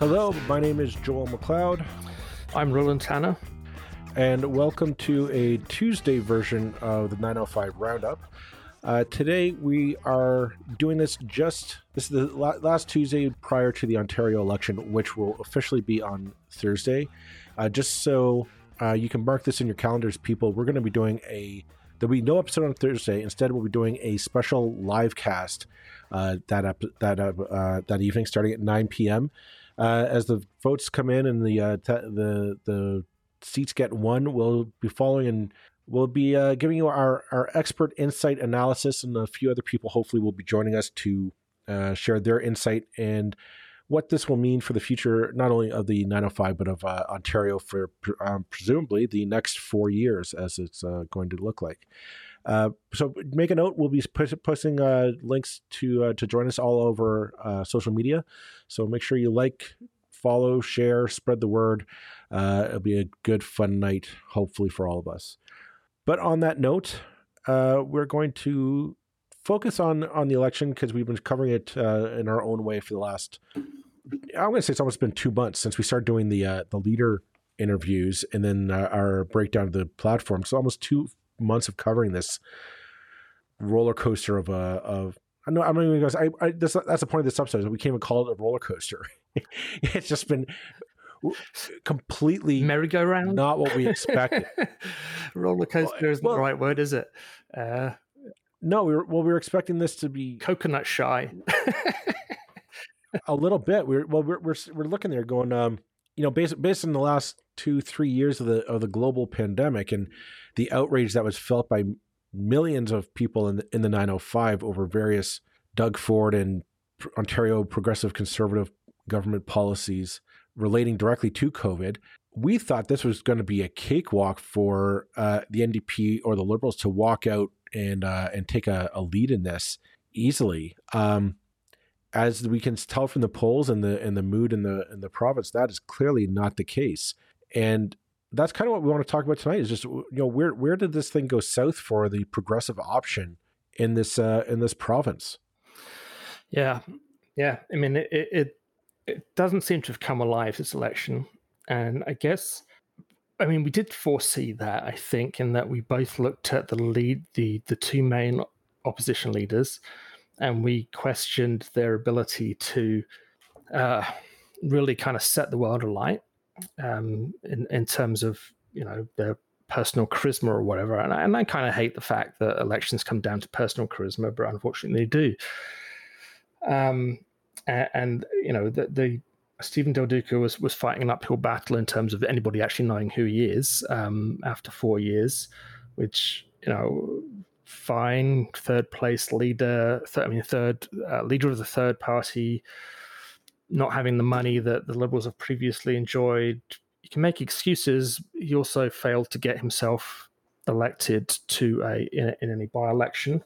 Hello, my name is Joel McLeod. I'm Roland Tanner. And welcome to a Tuesday version of the 905 Roundup. Uh, today we are doing this just this is the last Tuesday prior to the Ontario election, which will officially be on Thursday. Uh, just so uh, you can mark this in your calendars, people, we're going to be doing a there'll be no episode on Thursday. Instead, we'll be doing a special live cast uh, that up that uh, that evening, starting at 9 p.m. Uh, as the votes come in and the te- the the seats get won, we'll be following and We'll be uh, giving you our, our expert insight analysis, and a few other people hopefully will be joining us to uh, share their insight and what this will mean for the future, not only of the 905, but of uh, Ontario for um, presumably the next four years, as it's uh, going to look like. Uh, so make a note. We'll be posting uh, links to to join us all over social media. So make sure you like, follow, share, spread the word. it'll be a good, fun night, hopefully for all of us. But on that note, uh, we're going to focus on on the election because we've been covering it uh, in our own way for the last. I'm going to say it's almost been two months since we started doing the uh, the leader interviews and then uh, our breakdown of the platform. So almost two months of covering this roller coaster of a of. I know I'm not even going to. I, I this, that's the point of this episode. We can't even call it a roller coaster. it's just been completely merry-go-round, not what we expected. Roller coaster isn't well, the right word, is it? Uh, no, we were well. We were expecting this to be coconut shy. a little bit. We're well. We're we're, we're looking there, going. Um, you know, based based on the last two three years of the of the global pandemic and the outrage that was felt by millions of people in the, in the 905 over various Doug Ford and Ontario Progressive Conservative government policies relating directly to COVID. We thought this was going to be a cakewalk for uh, the NDP or the Liberals to walk out and uh, and take a, a, lead in this easily. Um, as we can tell from the polls and the and the mood in the in the province, that is clearly not the case. And that's kind of what we want to talk about tonight. Is just you know where where did this thing go south for the progressive option in this uh, in this province? Yeah, yeah. I mean, it, it it doesn't seem to have come alive this election. And I guess, I mean, we did foresee that, I think, in that we both looked at the lead, the, the two main opposition leaders, and we questioned their ability to uh, really kind of set the world alight um, in, in terms of, you know, their personal charisma or whatever. And I, and I kind of hate the fact that elections come down to personal charisma, but unfortunately they do. Um, and, and you know the, the Steven Del Duca was was fighting an uphill battle in terms of anybody actually knowing who he is um, after four years, which you know, fine third place leader. Th- I mean, third uh, leader of the third party, not having the money that the Liberals have previously enjoyed. You can make excuses. He also failed to get himself elected to a in, in any by election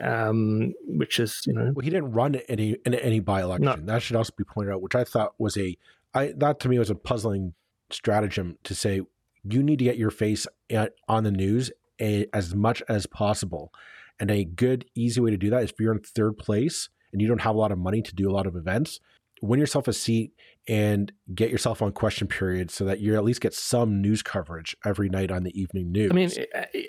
um, which is you know well, he didn't run any in any by election. No. That should also be pointed out, which I thought was a I that to me was a puzzling stratagem to say you need to get your face at, on the news a, as much as possible, and a good easy way to do that is if you're in third place and you don't have a lot of money to do a lot of events, win yourself a seat and get yourself on question period so that you at least get some news coverage every night on the evening news. I mean,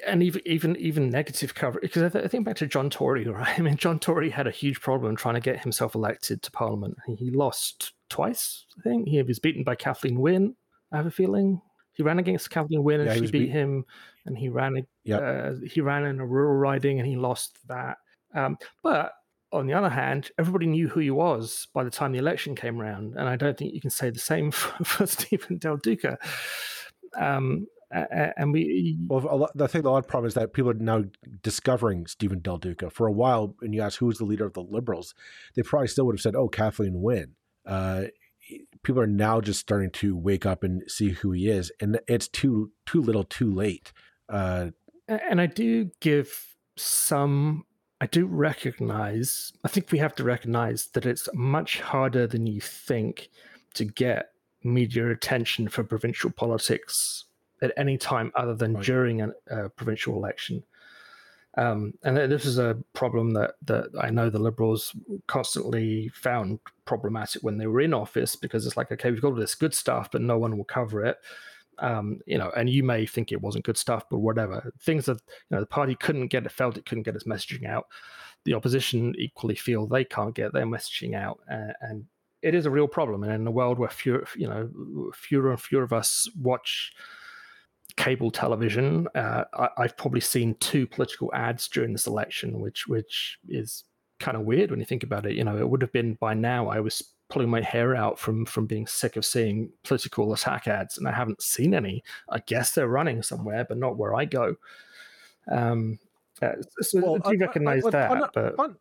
and even even even negative coverage because I, th- I, think back to John Tory, right? I mean, John Tory had a huge problem trying to get himself elected to Parliament. He lost twice. I think he was beaten by Kathleen Wynne. I have a feeling he ran against Kathleen Wynne and yeah, she beat, beat him, and he ran. Yep. Uh, he ran in a rural riding and he lost that. Um, but on the other hand, everybody knew who he was by the time the election came around, and I don't think you can say the same for, for Steven Del Duca. Um, and we well, I think the odd problem is that people are now discovering Steven Del Duca. For a while, and you ask who was the leader of the Liberals, they probably still would have said, "Oh, Kathleen Wynne." Uh, people are now just starting to wake up and see who he is, and it's too too little, too late. Uh, and I do give some I do recognize, I think we have to recognize that it's much harder than you think to get media attention for provincial politics at any time other than right. during a, a, provincial election. Um, and this is a problem that, that I know the Liberals constantly found problematic when they were in office because it's like, okay, we've got all this good stuff, but no one will cover it. Um, you know, and you may think it wasn't good stuff, but whatever. Things that you know the party couldn't get, it felt it couldn't get its messaging out. The opposition equally feel they can't get their messaging out, uh, and it is a real problem. And in a world where fewer, you know, fewer and fewer of us watch cable television. Uh, I, have probably seen two political ads during this election, which which is kind of weird when you think about it. You know, it would have been by now. I was pulling my hair out from from being sick of seeing political attack ads, and I haven't seen any. I guess they're running somewhere, but not where I go. Um, uh, so well, do you recognize that? On, but... on,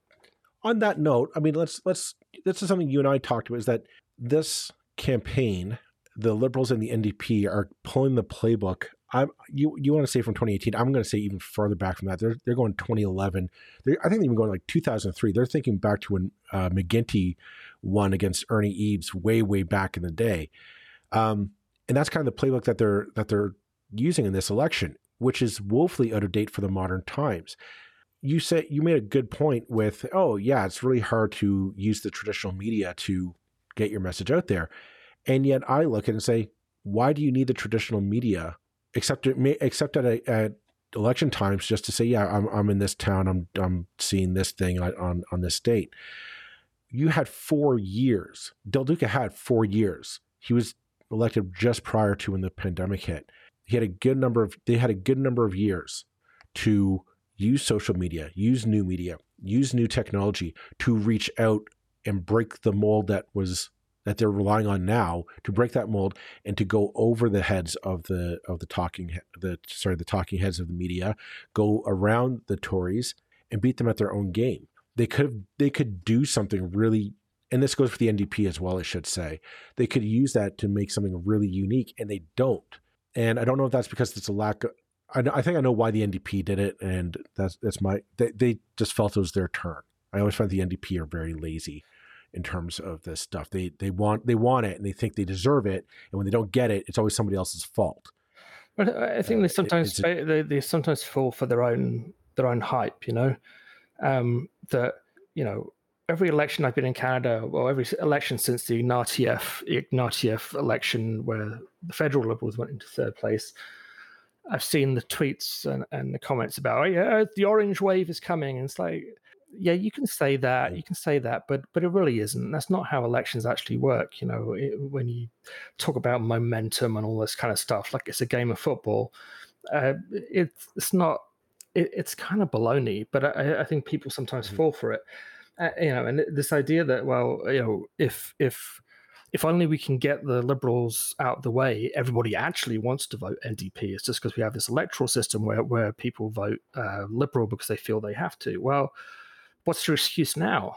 on that note, I mean, let's let's this is something you and I talked about. Is that this campaign the liberals and the NDP are pulling the playbook I'm you you want to say from 2018? I'm going to say even further back from that. They're they're going 2011. They're, I think they're even going like 2003. They're thinking back to when uh, McGuinty won against Ernie Eves way way back in the day, um, and that's kind of the playbook that they're that they're using in this election, which is woefully out of date for the modern times. You said you made a good point with oh yeah, it's really hard to use the traditional media to get your message out there, and yet I look at it and say why do you need the traditional media except except at, a, at election times just to say, yeah, I'm I'm in this town, I'm I'm seeing this thing on on this date. You had four years. Del Duca had four years. He was elected just prior to when the pandemic hit. He had a good number of they had a good number of years to use social media, use new media, use new technology to reach out and break the mold that was that they're relying on now to break that mold and to go over the heads of the of the talking the sorry the talking heads of the media, go around the Tories and beat them at their own game. They could they could do something really and this goes for the NDP as well, I should say. They could use that to make something really unique, and they don't. And I don't know if that's because it's a lack of. I, I think I know why the NDP did it, and that's that's my. They, they just felt it was their turn. I always find the NDP are very lazy in terms of this stuff. They they want they want it and they think they deserve it, and when they don't get it, it's always somebody else's fault. But I think uh, they sometimes it, they, they sometimes fall for their own their own hype. You know, um, that you know every election I've been in Canada, well, every election since the Ignatieff Ignatieff election, where the federal Liberals went into third place. I've seen the tweets and, and the comments about, oh, yeah, the orange wave is coming. And it's like, yeah, you can say that, you can say that, but but it really isn't. That's not how elections actually work. You know, it, when you talk about momentum and all this kind of stuff, like it's a game of football, uh, it, it's not. It, it's kind of baloney, but I, I think people sometimes mm-hmm. fall for it. Uh, you know, and this idea that well, you know, if if if only we can get the liberals out of the way, everybody actually wants to vote NDP. It's just because we have this electoral system where where people vote uh, liberal because they feel they have to. Well what's your excuse now?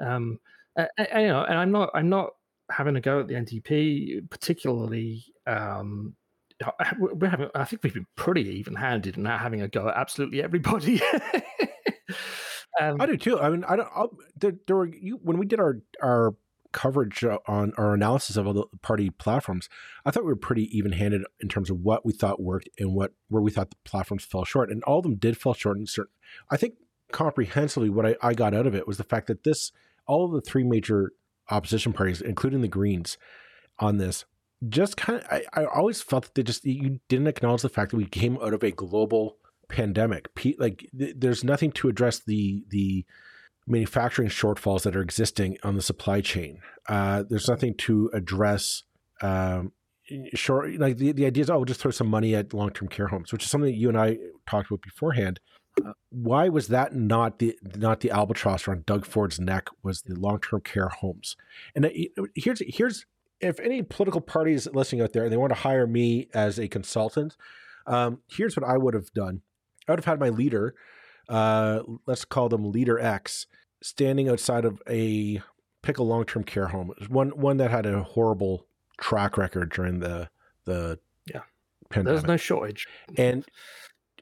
Um, you know, and I'm not I'm not having a go at the NDP, particularly. Um, we're having, I think we've been pretty even-handed in not having a go at absolutely everybody. um, I do too. I mean, I don't. I'll, there, there were you when we did our our coverage on our analysis of all the party platforms, I thought we were pretty even-handed in terms of what we thought worked and what where we thought the platforms fell short, and all of them did fall short in certain. I think comprehensively, what I, I got out of it was the fact that this, all of the three major opposition parties, including the Greens, on this, just kind of, I, I always felt that they just, you didn't acknowledge the fact that we came out of a global pandemic. Like, th- there's nothing to address the, the, manufacturing shortfalls that are existing on the supply chain. Uh, there's nothing to address um, short like the, the idea is oh we'll just throw some money at long-term care homes which is something that you and i talked about beforehand why was that not the not the albatross around Doug Ford's neck? Was the long term care homes? And here's here's if any political parties listening out there and they want to hire me as a consultant, um, here's what I would have done. I would have had my leader, uh, let's call them Leader X, standing outside of a pick a long term care home. One one that had a horrible track record during the the yeah pandemic. There's no shortage, and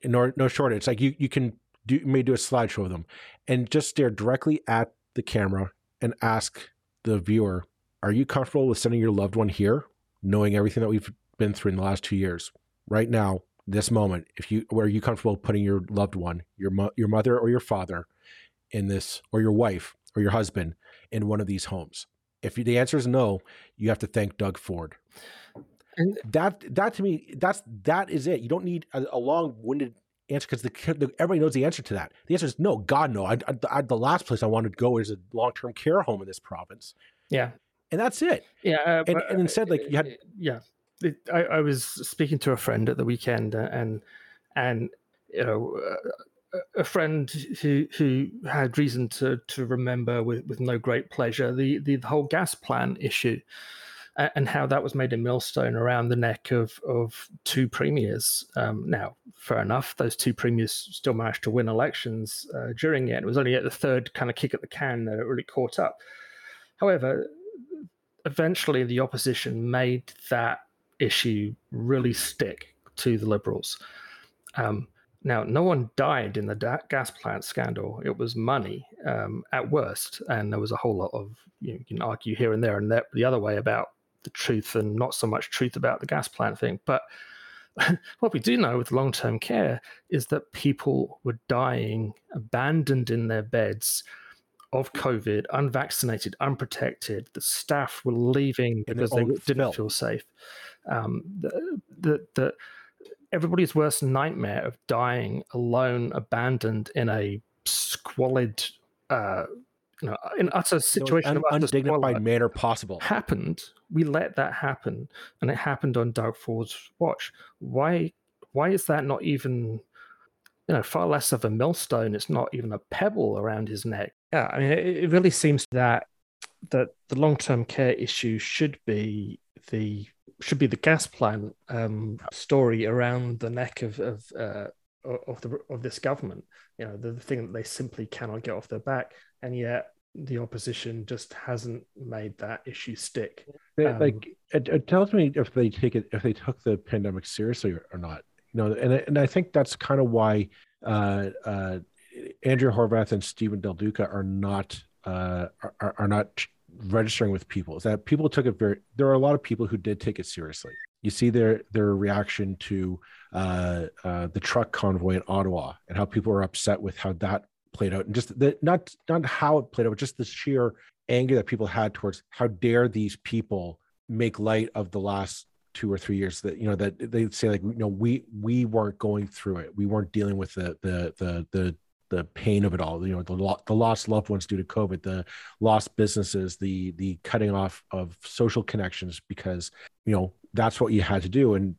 no, no shortage. Like you, you can do, you may do a slideshow of them and just stare directly at the camera and ask the viewer, are you comfortable with sending your loved one here, knowing everything that we've been through in the last two years? Right now, this moment, if you were you comfortable putting your loved one, your mo- your mother or your father, in this, or your wife or your husband in one of these homes? If the answer is no, you have to thank Doug Ford. And that that to me, that's that is it. You don't need a, a long-winded answer because the, the, everybody knows the answer to that. The answer is no. God no. I, I, I, the last place I wanted to go is a long-term care home in this province. Yeah, and that's it. Yeah, uh, and, and, instead, like you had, yeah. It, I, I, was speaking to a friend at the weekend, uh, and and you know, uh, a friend who who had reason to to remember with with no great pleasure the the, the whole gas plant issue and how that was made a millstone around the neck of of two premiers. Um, now, fair enough, those two premiers still managed to win elections uh, during it. It was only at the third kind of kick at the can that it really caught up. However, eventually the opposition made that issue really stick to the Liberals. Um, now, no one died in the da- gas plant scandal. It was money um, at worst, and there was a whole lot of you, know, you can argue here and there and there, the other way about the truth and not so much truth about the gas plant thing. But what we do know with long term care is that people were dying abandoned in their beds of COVID, unvaccinated, unprotected. The staff were leaving because they didn't feel safe. Um, the, the, the, everybody's worst nightmare of dying alone, abandoned in a squalid uh, you know, in utter situation un- undignified manner possible happened. We let that happen, and it happened on Doug Ford's watch. Why? Why is that not even? You know, far less of a millstone. It's not even a pebble around his neck. Yeah, I mean, it, it really seems that that the long term care issue should be the should be the gas plant um, story around the neck of of uh, of the of this government. You know, the, the thing that they simply cannot get off their back, and yet the opposition just hasn't made that issue stick. Um, like it, it, tells me if they take it if they took the pandemic seriously or, or not. You know, and and I think that's kind of why uh, uh, Andrea Horwath and Steven Del Duca are not uh, are, are not registering with people. Is that people took it very. There are a lot of people who did take it seriously. You see their their reaction to uh, uh, the truck convoy in Ottawa and how people were upset with how that played out, and just the not not how it played out, but just the sheer anger that people had towards how dare these people make light of the last two or three years that you know that they say like you know we we weren't going through it. We weren't dealing with the the the the the pain of it all. You know the, lo- the lost loved ones due to covid the lost businesses the the cutting off of social connections because you know that's what you had to do. And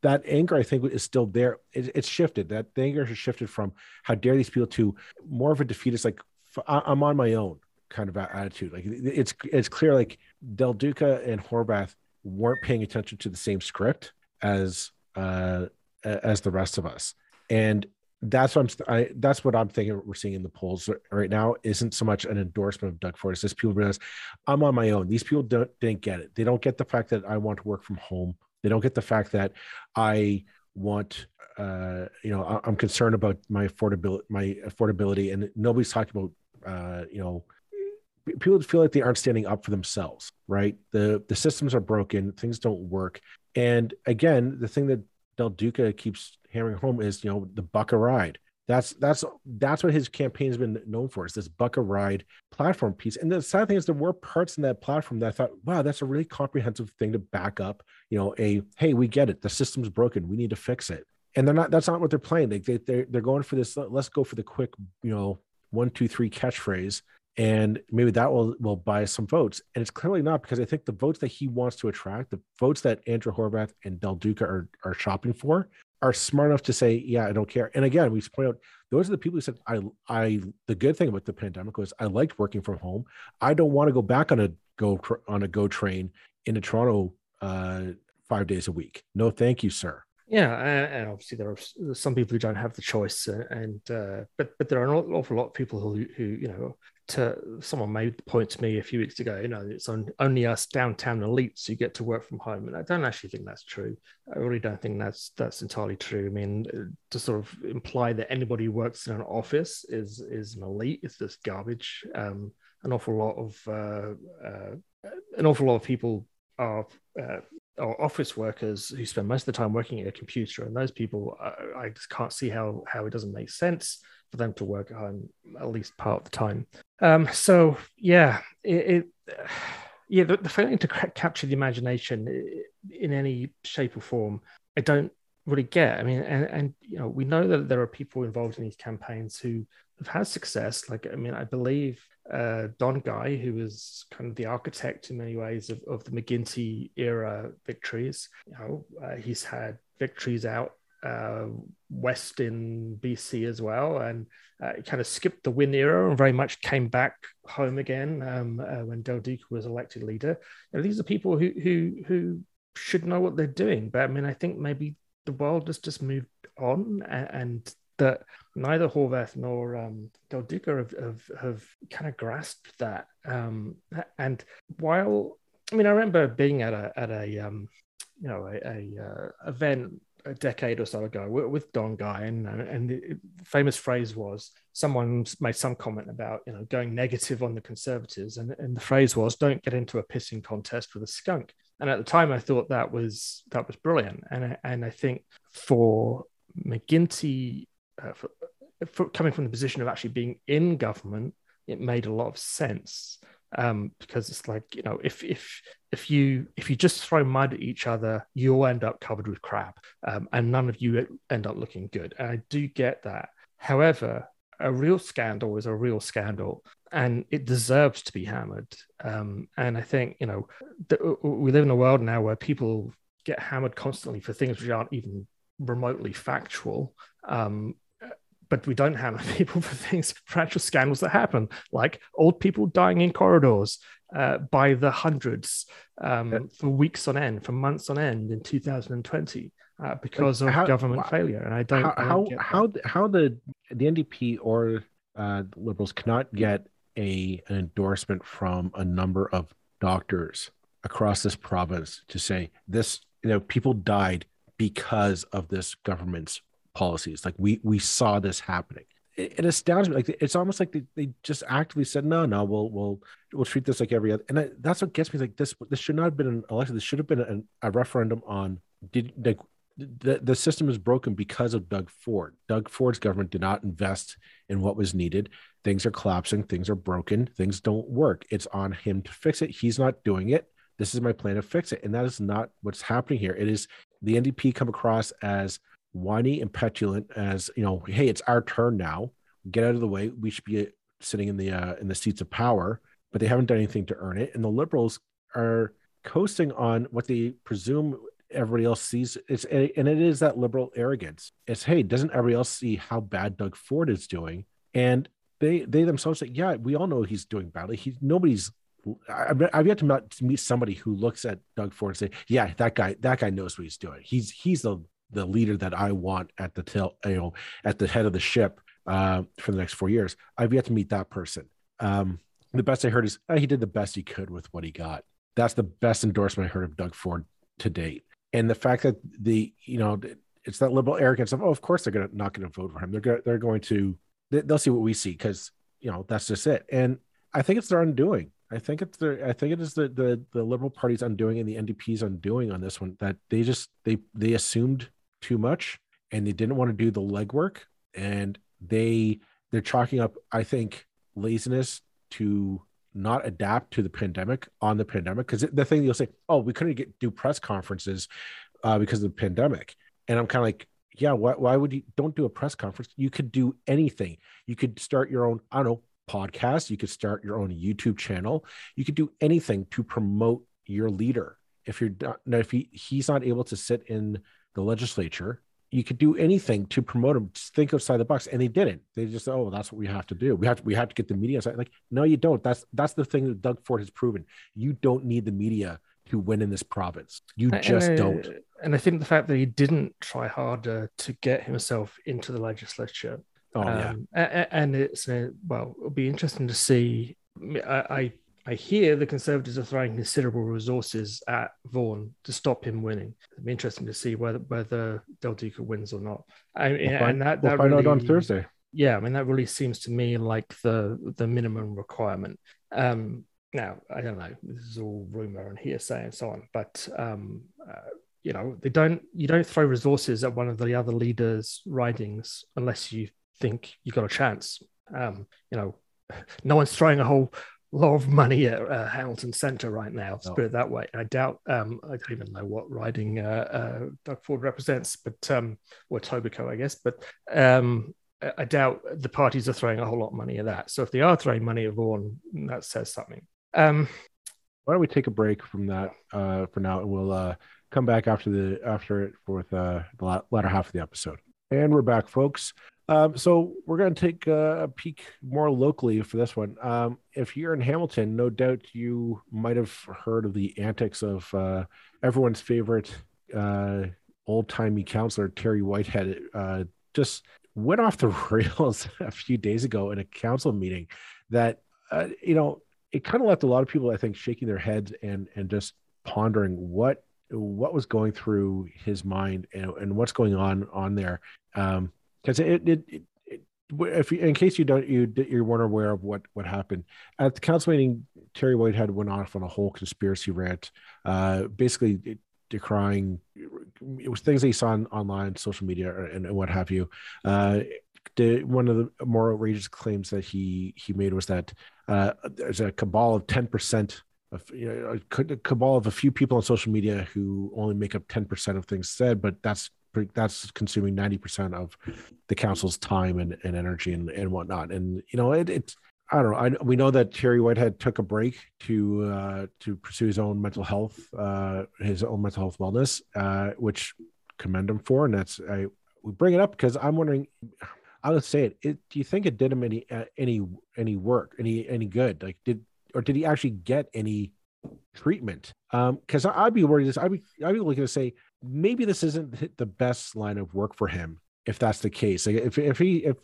that anger i think is still there. It, it's shifted. That anger has shifted from how dare these people to more of a defeatist like i'm on my own kind of attitude. Like it's it's clear like del duca and horwath weren't paying attention to the same script as uh as the rest of us and that's what I'm. I, that's what I'm thinking. We're seeing in the polls right now isn't so much an endorsement of Doug Ford. It's just people realize I'm on my own. These people don't didn't get it. They don't get the fact that I want to work from home. They don't get the fact that I want. Uh, you know, I'm concerned about my affordability. My affordability, and nobody's talking about. Uh, you know, people feel like they aren't standing up for themselves. Right. The the systems are broken. Things don't work. And again, the thing that Del Duca keeps hammering home is you know the buck a ride. That's that's that's what his campaign has been known for is this buck a ride platform piece. And the sad thing is there were parts in that platform that I thought, wow, that's a really comprehensive thing to back up. You know, a hey, we get it, the system's broken, we need to fix it. And they're not. That's not what they're playing. They, they they're they're going for this. Let's go for the quick, you know, one two three catchphrase and maybe that will will buy some votes. And it's clearly not because I think the votes that he wants to attract, the votes that Andrew Horwath and Del Duca are are shopping for, are smart enough to say, "Yeah, I don't care." And again, we point out those are the people who said, "I I." The good thing about the pandemic was I liked working from home. I don't want to go back on a go on a go train into Toronto uh, five days a week. No, thank you, sir. Yeah, and obviously there are some people who don't have the choice, and uh, but but there are an awful lot of people who who you know to someone made the point to me a few weeks ago, you know, it's on, only us downtown elites who get to work from home, and I don't actually think that's true. I really don't think that's that's entirely true. I mean, uh, to sort of imply that anybody who works in an office is is an elite is just garbage. Um, an awful lot of uh, uh, an awful lot of people are uh, office workers who spend most of the time working at a computer, and those people, I, I just can't see how how it doesn't make sense for them to work at home at least part of the time. Um, so yeah, it, it yeah, the, the failing to capture the imagination in any shape or form, I don't really get. I mean, and, and you know, we know that there are people involved in these campaigns who have had success. Like, I mean, I believe uh, Don Guy, who was kind of the architect in many ways of, of the McGuinty era victories, you know, uh, he's had victories out uh, west in BC as well, and uh, kind of skipped the Wynne era and very much came back home again um, uh, when Del Duca was elected leader. Know, these are people who who who should know what they're doing, but I mean, I think maybe the world has just moved on, and, and that neither Horwath nor um, Del Duca have, have, have kind of grasped that. Um, and while I mean, I remember being at a at a um, you know a, a uh, event a decade or so ago with Don Guy, and, and the famous phrase was someone made some comment about you know going negative on the Conservatives, and, and the phrase was "Don't get into a pissing contest with a skunk." And at the time, I thought that was that was brilliant, and I, and I think for McGuinty, uh, for, for coming from the position of actually being in government, it made a lot of sense um, because it's like you know if if if you if you just throw mud at each other, you'll end up covered with crap, um, and none of you end up looking good. And I do get that. However, a real scandal is a real scandal, and it deserves to be hammered. Um, and I think you know th- we live in a world now where people get hammered constantly for things which aren't even remotely factual. Um, but we don't hammer people for things, for actual scandals that happen, like old people dying in corridors uh, by the hundreds um, yeah. for weeks on end, for months on end in 2020 uh, because like, of how, government failure. And I don't how I don't how, how, how the the NDP or uh, liberals cannot get a an endorsement from a number of doctors across this province to say this you know people died because of this government's policies. Like we we saw this happening. It, it astounds me. Like it's almost like they, they just actively said, no, no, we'll we'll we'll treat this like every other. And I, that's what gets me. Like this this should not have been an election. This should have been a referendum on did like the, the system is broken because of Doug Ford. Doug Ford's government did not invest in what was needed. Things are collapsing, things are broken, things don't work. It's on him to fix it. He's not doing it. This is my plan to fix it. And that is not what's happening here. It is the NDP come across as whiny and petulant as you know hey it's our turn now. Get out of the way. We should be sitting in the uh, in the seats of power. But they haven't done anything to earn it. And the liberals are coasting on what they presume everybody else sees. It's and it is that liberal arrogance. It's hey doesn't everybody else see how bad doug ford is doing? And they they themselves say yeah we all know he's doing badly. He nobody's I've, I've yet to meet somebody who looks at Doug Ford and say, "Yeah, that guy, that guy knows what he's doing. He's he's the the leader that I want at the tail, you know, at the head of the ship uh, for the next four years. I've yet to meet that person. Um, the best I heard is oh, he did the best he could with what he got. That's the best endorsement I heard of Doug Ford to date. And the fact that the you know it's that liberal arrogance of oh of course they're gonna not gonna vote for him. They're gonna, they're going to they'll see what we see because you know that's just it. And I think it's their undoing. I think it's the I think it is the the the Liberal Party's undoing and the NDP's undoing on this one that they just they they assumed too much and they didn't want to do the legwork and they they're chalking up i think laziness to not adapt to the pandemic on the pandemic because the thing you'll say oh we couldn't get do press conferences uh, because of the pandemic. And i'm kind of like yeah why, why would you don't do a press conference? You could do anything. You could start your own i don't know podcast you could start your own youtube channel. You could do anything to promote your leader. If you're not if he, he's not able to sit in the legislature. You could do anything to promote them. Just think outside the box, and they didn't. They just, oh, that's what we have to do. We have to, we have to get the media. Like, no, you don't. That's that's the thing that Doug Ford has proven. You don't need the media to win in this province. You just and, don't. And I think the fact that he didn't try harder to get himself into the legislature. Oh um, yeah. And it's uh, well, it'll be interesting to see. I, I I hear the Conservatives are throwing considerable resources at Vaughan to stop him winning. It'll be interesting to see whether whether Del Duca wins or not. I mean, we'll find, and that, we'll that find really, out on Thursday. Yeah, I mean that really seems to me like the the minimum requirement. Um, now I don't know. This is all rumor and hearsay and so on, but um, uh, you know, they don't. You don't throw resources at one of the other leaders' ridings unless you think you've got a chance. Um, you know, no one's throwing a whole lot of money at uh, Hamilton Center right now. Let's no. put it that way. I doubt. Um, I don't even know what riding uh, uh, Doug Ford represents, but um, or Etobicoke, I guess. But um, I doubt the parties are throwing a whole lot of money at that. So if they are throwing money at Vaughan, that says something. Um, Why don't we take a break from that uh, for now, and we'll uh, come back after the after it uh, the latter half of the episode. And we're back, folks. Um, so we're going to take a peek more locally for this one. Um, if you're in Hamilton, no doubt you might have heard of the antics of uh, everyone's favorite uh, old timey councillor Terry Whitehead. Uh, just went off the rails a few days ago in a council meeting that uh, you know it kind of left a lot of people, I think, shaking their heads and and just pondering what what was going through his mind and, and what's going on on there. Um, because it, it, it, if you, in case you don't you you weren't aware of what what happened at the council meeting, Terry Whitehead went off on a whole conspiracy rant, uh, basically decrying it was things he saw on, online, social media, and, and what have you. Uh, the, one of the more outrageous claims that he he made was that uh, there's a cabal of ten percent of you know, a cabal of a few people on social media who only make up ten percent of things said, but that's that's consuming 90% of the council's time and, and energy and, and whatnot. And, you know, it, it's, I don't know. I, we know that Terry Whitehead took a break to uh, to pursue his own mental health, uh, his own mental health wellness, uh, which commend him for. And that's I we bring it up because I'm wondering. I'll just say it, it. Do you think it did him any uh, any any work, any any good? Like did or did he actually get any treatment? Um, because I'd be worried. This I'd be I'd be looking to say maybe this isn't the best line of work for him if that's the case. Like if if he if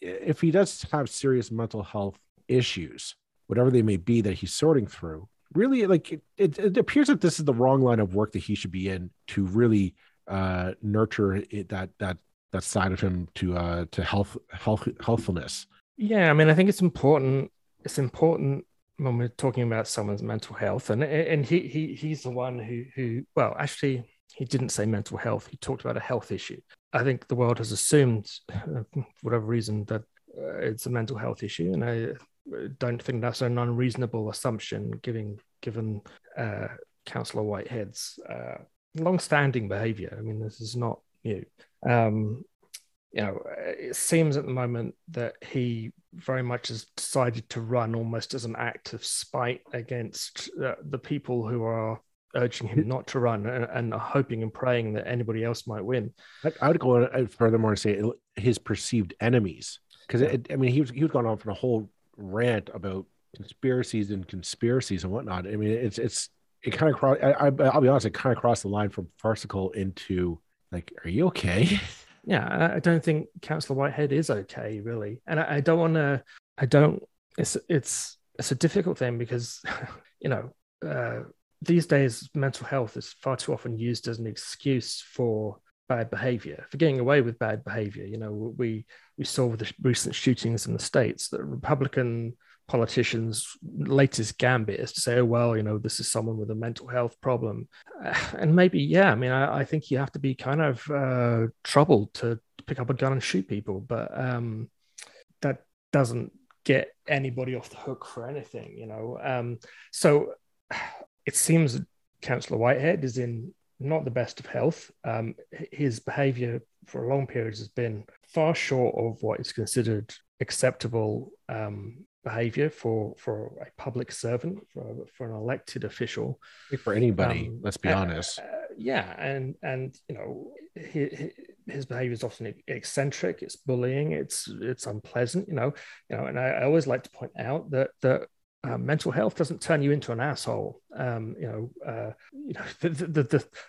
if he does have serious mental health issues, whatever they may be that he's sorting through, really like it, it, it appears that this is the wrong line of work that he should be in to really uh, nurture it, that that that side of him to uh, to health health healthfulness. Yeah, I mean, I think it's important. It's important when we're talking about someone's mental health, and and he he he's the one who who well actually he didn't say mental health. He talked about a health issue. I think the world has assumed, uh, for whatever reason, that uh, it's a mental health issue, and I uh, don't think that's an unreasonable assumption, given given uh, Councillor Whitehead's uh, long-standing behaviour. I mean, this is not new. Um, you know, it seems at the moment that he very much has decided to run almost as an act of spite against uh, the people who are urging him not to run and, and, hoping and praying that anybody else might win. I, I would go on furthermore and say his perceived enemies, because yeah. I mean he was he was going on for a whole rant about conspiracies and conspiracies and whatnot. I mean it's it's it kind of cross. I, will be honest, it kind of crossed the line from farcical into like, are you okay? Yeah, I don't think Councillor Whitehead is okay, really, and I, I don't want to. I don't. It's it's it's a difficult thing because you know uh, these days, mental health is far too often used as an excuse for bad behavior, for getting away with bad behavior. You know, we we saw with the recent shootings in the states that Republican politicians' latest gambit is to say, "Oh well, you know, this is someone with a mental health problem," and maybe, yeah. I mean, I, I think you have to be kind of uh, troubled to pick up a gun and shoot people, but um, that doesn't get anybody off the hook for anything, you know. Um, so it seems Councillor Whitehead is in not the best of health. Um, his behaviour for a long periods has been far short of what is considered acceptable um, behaviour for for a public servant, for for an elected official, for anybody. Um, let's be uh, honest. Uh, yeah, and and you know his, his behaviour is often eccentric. It's bullying. It's it's unpleasant. You know, you know, and I, I always like to point out that that uh, mental health doesn't turn you into an asshole. Um, you know, uh, you know the, the,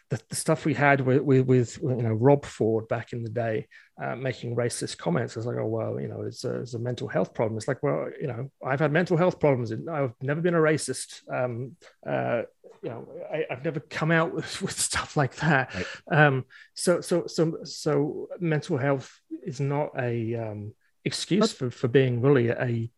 the, the, stuff we had with, with, with, you know Rob Ford back in the day, uh, making racist comments. It's like, oh well, you know, it's a, it's a, mental health problem. It's like, well, you know, I've had mental health problems. And I've never been a racist. Um, uh, you know, I, have never come out with, with stuff like that. Right. Um, so so so so mental health is not a um, excuse for, for being really a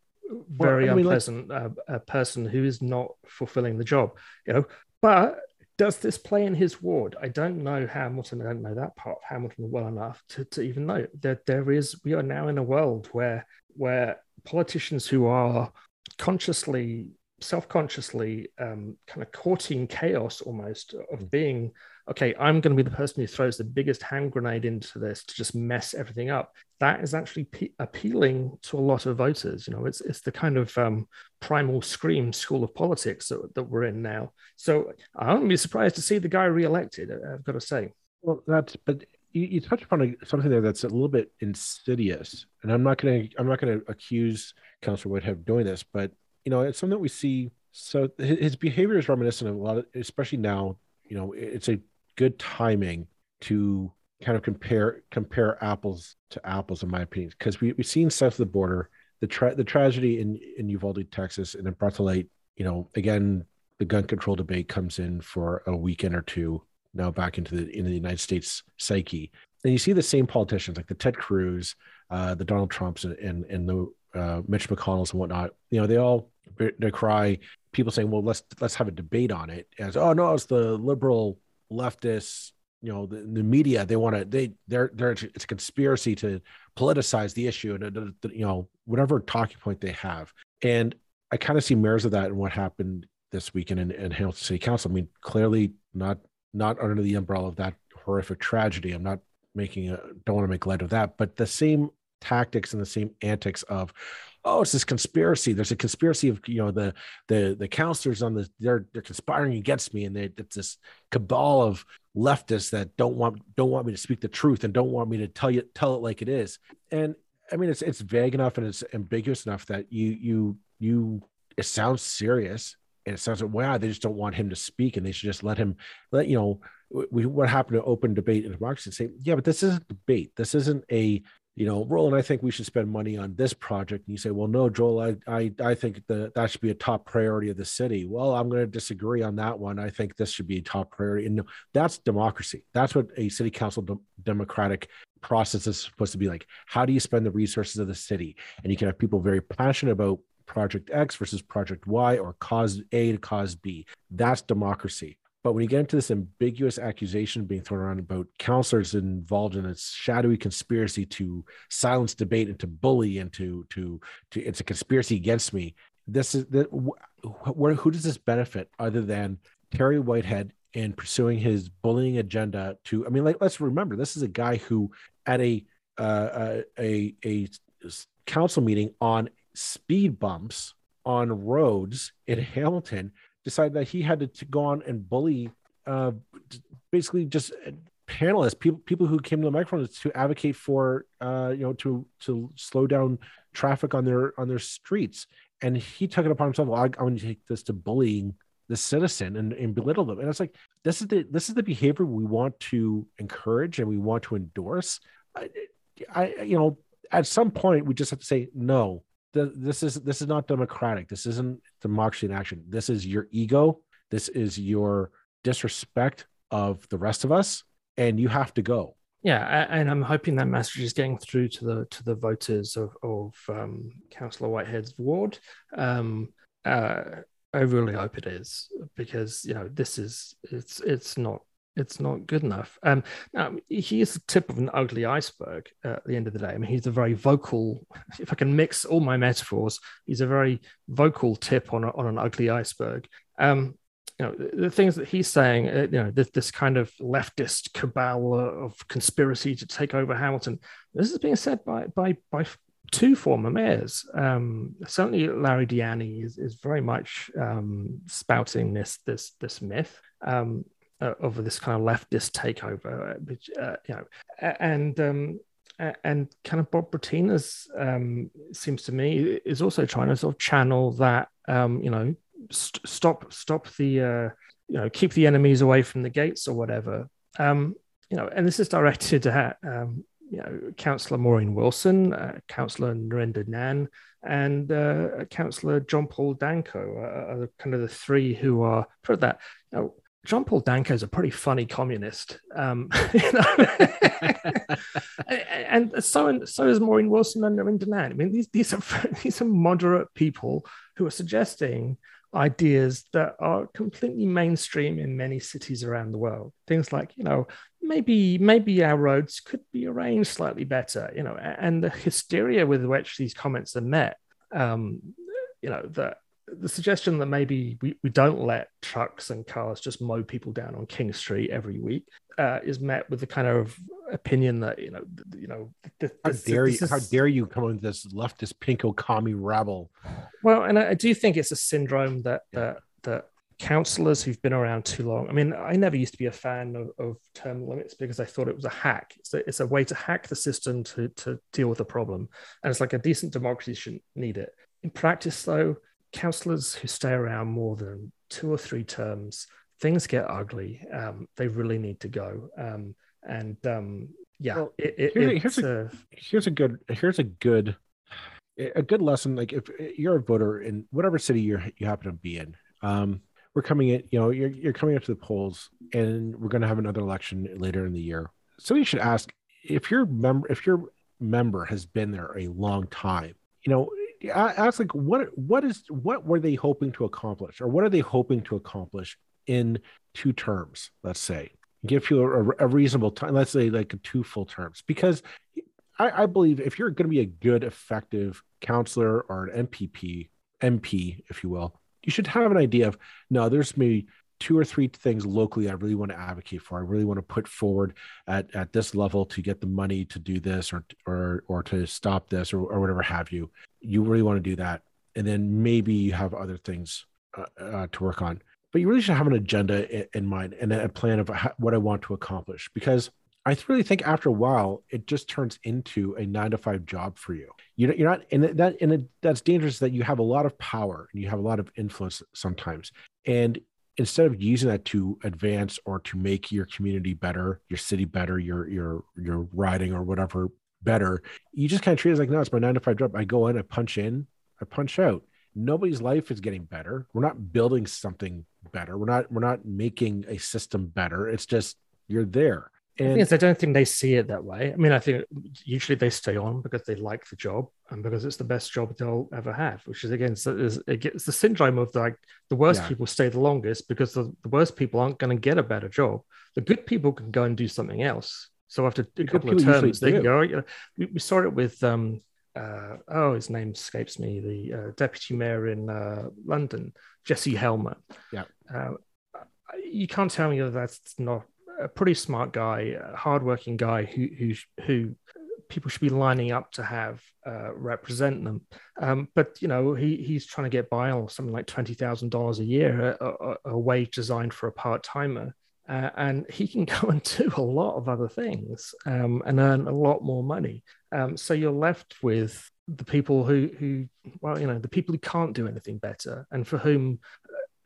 very well, unpleasant like... uh, person who is not fulfilling the job you know but does this play in his ward? I don't know Hamilton. I don't know that part of Hamilton well enough to, to even know that there is. We are now in a world where where politicians who are consciously self-consciously um, kind of courting chaos almost of mm. being okay i'm going to be the person who throws the biggest hand grenade into this to just mess everything up that is actually pe- appealing to a lot of voters you know it's it's the kind of um, primal scream school of politics that, that we're in now so i wouldn't be surprised to see the guy reelected i've got to say well that's but you, you touched upon something there that's a little bit insidious and i'm not going to i'm not going to accuse councillor whitehead of doing this but you know, it's something that we see. So his behavior is reminiscent of a lot of, especially now. You know, it's a good timing to kind of compare compare apples to apples, in my opinion, because we we've seen south of the border the tra- the tragedy in in Uvalde, Texas, and it brought to light. You know, again, the gun control debate comes in for a weekend or two now back into the in the United States psyche, and you see the same politicians like the Ted Cruz, uh, the Donald Trumps, and and, and the uh, Mitch McConnell's and whatnot, you know, they all decry people saying, "Well, let's let's have a debate on it." As oh no, it's the liberal leftists, you know, the, the media. They want to they they're they're it's a conspiracy to politicize the issue and uh, you know whatever talking point they have. And I kind of see mirrors of that in what happened this weekend in, in Hamilton City Council. I mean, clearly not not under the umbrella of that horrific tragedy. I'm not making a don't want to make light of that, but the same tactics and the same antics of oh it's this conspiracy. There's a conspiracy of you know the the the councillors on the they're they're conspiring against me and they, it's this cabal of leftists that don't want don't want me to speak the truth and don't want me to tell you tell it like it is. And i mean it's it's vague enough and it's ambiguous enough that you you you it sounds serious and it sounds like wow they just don't want him to speak and they should just let him let you know we, what happened to open debate in democracy and say yeah but this isn't debate. This isn't a you know, Roland, I think we should spend money on this project. And you say, well, no, Joel, I, I, I think that that should be a top priority of the city. Well, I'm going to disagree on that one. I think this should be a top priority. And that's democracy. That's what a city council de- democratic process is supposed to be like. How do you spend the resources of the city? And you can have people very passionate about project X versus project Y or cause A to cause B. That's democracy. But when you get into this ambiguous accusation being thrown around about councillors involved in a shadowy conspiracy to silence debate and to bully and to to to it's a conspiracy against me. This is that where who does this benefit other than Terry Whitehead in pursuing his bullying agenda? To I mean, like let's remember this is a guy who at a uh, a a council meeting on speed bumps on roads in Hamilton decided that he had to, to go on and bully uh, basically just panelists, people people who came to the microphone to advocate for uh, you know to to slow down traffic on their on their streets. And he took it upon himself. Well, I, am going to take this to bullying the citizen and, and belittle them. And it's like this is the this is the behavior we want to encourage and we want to endorse. I, I you know at some point we just have to say no this is this is not democratic. This isn't democracy in action. This is your ego. This is your disrespect of the rest of us, and you have to go. Yeah, and I'm hoping that message is getting through to the to the voters of of um, Councillor Whitehead's ward. Um, uh, I really hope it is because you know this is it's it's not it's not good enough. Um, now he is the tip of an ugly iceberg. Uh, at the end of the day, I mean, he's a very vocal. If I can mix all my metaphors, he's a very vocal tip on a, on an ugly iceberg. Um, you know, the, the things that he's saying, uh, you know, this, this, kind of leftist cabal of conspiracy to take over Hamilton. This is being said by by by two former mayors. Um, certainly, Larry Di is, is very much um, spouting this this this myth. Um, uh, of this kind of leftist takeover, uh, which uh, you know, and um, and kind of Bob Bratina's um, seems to me is also trying to sort of channel that um, you know st- stop stop the uh, you know keep the enemies away from the gates or whatever. Um, you know, and this is directed at um, you know Councillor Maureen Wilson, uh, Councillor Narinder Nann, and uh, Councillor John Paul Danko are, are kind of the three who are for that. You know, John Paul Danko is a pretty funny communist, um, you know? and so so is Maureen Wilson and Narinder Nann. I mean, these these are these are moderate people who are suggesting ideas that are completely mainstream in many cities around the world. Things like, you know, maybe maybe our roads could be arranged slightly better, you know, and the hysteria with which these comments are met, um, you know, that the suggestion that maybe we, we don't let trucks and cars just mow people down on King Street every week uh, is met with the kind of opinion that you know you know this, how dare you is, how dare you come with this leftist pinko commie rabble? Well and I, I, do think it's a syndrome that that that councillors who've been around too long i mean i never used to be a fan of, of term limits because i thought it was a hack. It's a, it's a way to hack the system to to deal with a problem. And it's like a decent democracy shouldn't need it. In practice though councillors who stay around more than two or three terms, things get ugly. Um, they really need to go. Um, and um, yeah, well, it, it, here's, here's a, uh, here's a good here's a good a good lesson. Like if you're a voter in whatever city you you happen to be in, um, we're coming in. You know, you're you're coming up to the polls, and we're going to have another election later in the year. So you should ask if your member if your member has been there a long time. You know, ask like what what is what were they hoping to accomplish? Or what are they hoping to accomplish in two terms let's say? Give you a, a reasonable time let's say like two full terms. Because I, I believe if you're going to be a good effective councillor or an mpp mp if you will you should have an idea of no there's maybe two or three things locally I really want to advocate for. I really want to put forward at, at this level to get the money to do this or or or to stop this or, or whatever have you. You really want to do that, and then maybe you have other things uh, uh, to work on. But you really should have an agenda in, in mind and a plan of what I want to accomplish because I really think after a while it just turns into a nine to five job for you. You're, you're not, and that and it, that's dangerous that you have a lot of power and you have a lot of influence sometimes, and instead of using that to advance or to make your community better, your city better, your your your riding or whatever better, you just kind of treat it like no, it's my nine to five job. I go in, I punch in, I punch out. Nobody's life is getting better. We're not building something better. We're not we're not making a system better. It's just you're there. And I don't think they see it that way. I mean, I think usually they stay on because they like the job and because it's the best job they'll ever have, which is again, so it's the syndrome of like the worst yeah. people stay the longest because the, the worst people aren't going to get a better job. The good people can go and do something else. So after a couple of terms, they can go. You know, we, we saw it with um, uh, oh, his name escapes me. The uh, deputy mayor in uh, London, Jesse Helmer. Yeah. Uh, you can't tell me that that's not a pretty smart guy, hardworking guy who who who people should be lining up to have uh, represent them. Um, but you know, he he's trying to get by on something like twenty thousand dollars a year, a, a, a, wage designed for a part timer, uh, and he can go and do a lot of other things um, and earn a lot more money. Um, so you're left with the people who who well, you know, the people who can't do anything better, and for whom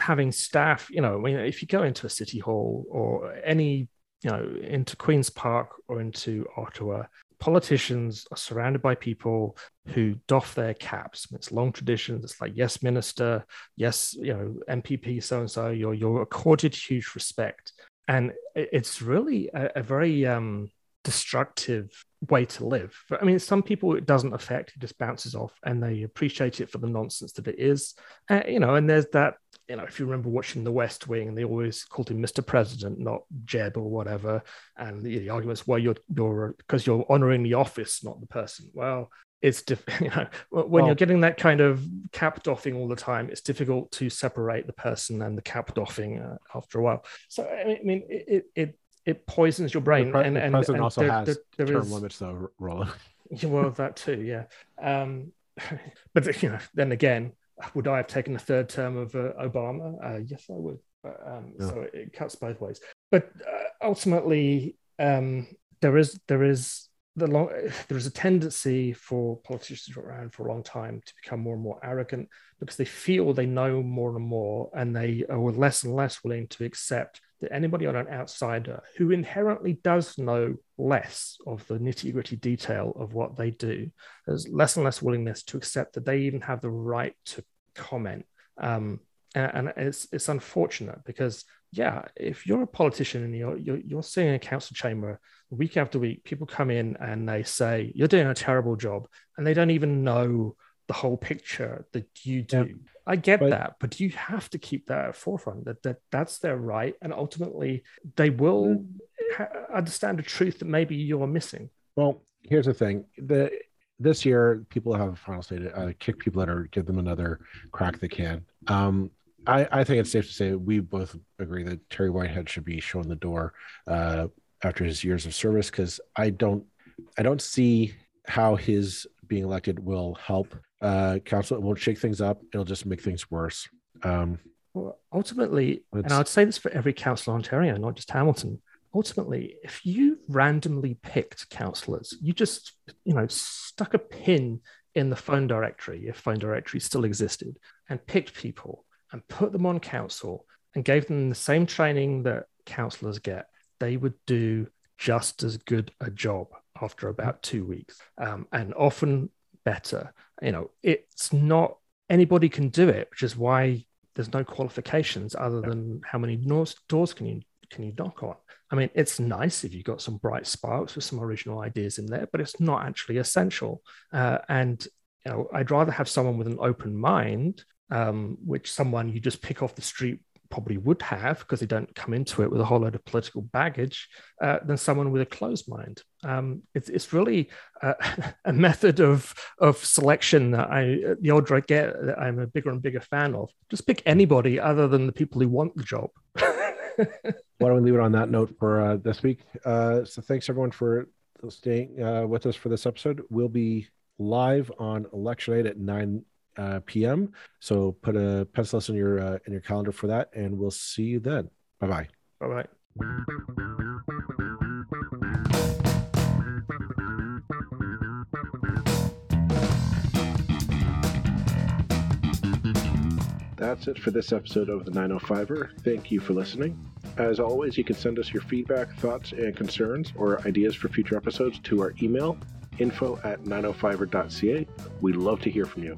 having staff, you know, I mean, if you go into a city hall or any, you know, into Queen's Park or into Ottawa, politicians are surrounded by people who doff their caps. It's long traditions. It's like, yes, minister, yes, you know, MPP, so and so. You're you're accorded huge respect, and it's really a, a very um, destructive way to live. But, I mean, some people it doesn't affect; it just bounces off, and they appreciate it for the nonsense that it is. Uh, you know, and there's that you know, if you remember watching The West Wing, they always called him Mr. President, not Jed or whatever. And the, the arguments, well, you're you're because you're honoring the office, not the person. Well, it's diff- you know when well, you're getting that kind of cap doffing all the time, it's difficult to separate the person and the cap doffing uh, after a while. So I mean, it it it poisons your brain. The, pre- and, the and, president and also there, has there, there term is, limits, though, Roland. well, that too, yeah. Um, but you know, then again, would I have taken a third term of uh, Obama? Uh, yes, I would. But, um, yeah. So it, it, cuts both ways. But uh, ultimately, um, there is there is the long there is a tendency for politicians to around for a long time to become more and more arrogant because they feel they know more and more, and they are less and less willing to accept that anybody on an outsider who inherently does know less of the nitty gritty detail of what they do, there's less and less willingness to accept that they even have the right to comment. Um, and, and it's it's unfortunate because yeah, if you're a politician and you're, you're you're sitting in a council chamber week after week, people come in and they say you're doing a terrible job, and they don't even know the whole picture that you do. I get that, but you have to keep that at forefront that, that that's their right, and ultimately they will mm. ha- understand a truth that maybe you're missing. Well, here's the thing: the this year people have a final state uh, kick people that are give them another crack they can. Um, I, I think it's safe to say we both agree that Terry Whitehead should be shown the door uh, after his years of service because I don't I don't see how his being elected will help uh, council. It won't shake things up. It'll just make things worse. Um, well, ultimately, and I'd say this for every council in Ontario, not just Hamilton. Ultimately, if you randomly picked councillors, you just you know stuck a pin in the phone directory, if phone directory still existed, and picked people and put them on council and gave them the same training that councillors get, they would do just as good a job after about two weeks, um, and often better. You know, it's not anybody can do it, which is why there's no qualifications other than how many doors, doors can you can you knock on. I mean, it's nice if you've got some bright sparks with some original ideas in there, but it's not actually essential. Uh, and you know, I'd rather have someone with an open mind, um, which someone you just pick off the street probably would have because they don't come into it with a whole load of political baggage uh, than someone with a closed mind. Um, it's, it's really a, a, method of, of selection that I, the older I get, I'm a bigger and bigger fan of. Just pick anybody other than the people who want the job. Why don't we leave it on that note for uh, this week? Uh, so thanks everyone for staying uh, with us for this episode. We'll be live on election night at 9 uh, p.m. So put a pencil in your uh, in your calendar for that, and we'll see you then. Bye bye. Bye bye. That's it for this episode of the 905er. Thank you for listening. As always, you can send us your feedback, thoughts, and concerns or ideas for future episodes to our email info at 905er.ca. We love to hear from you.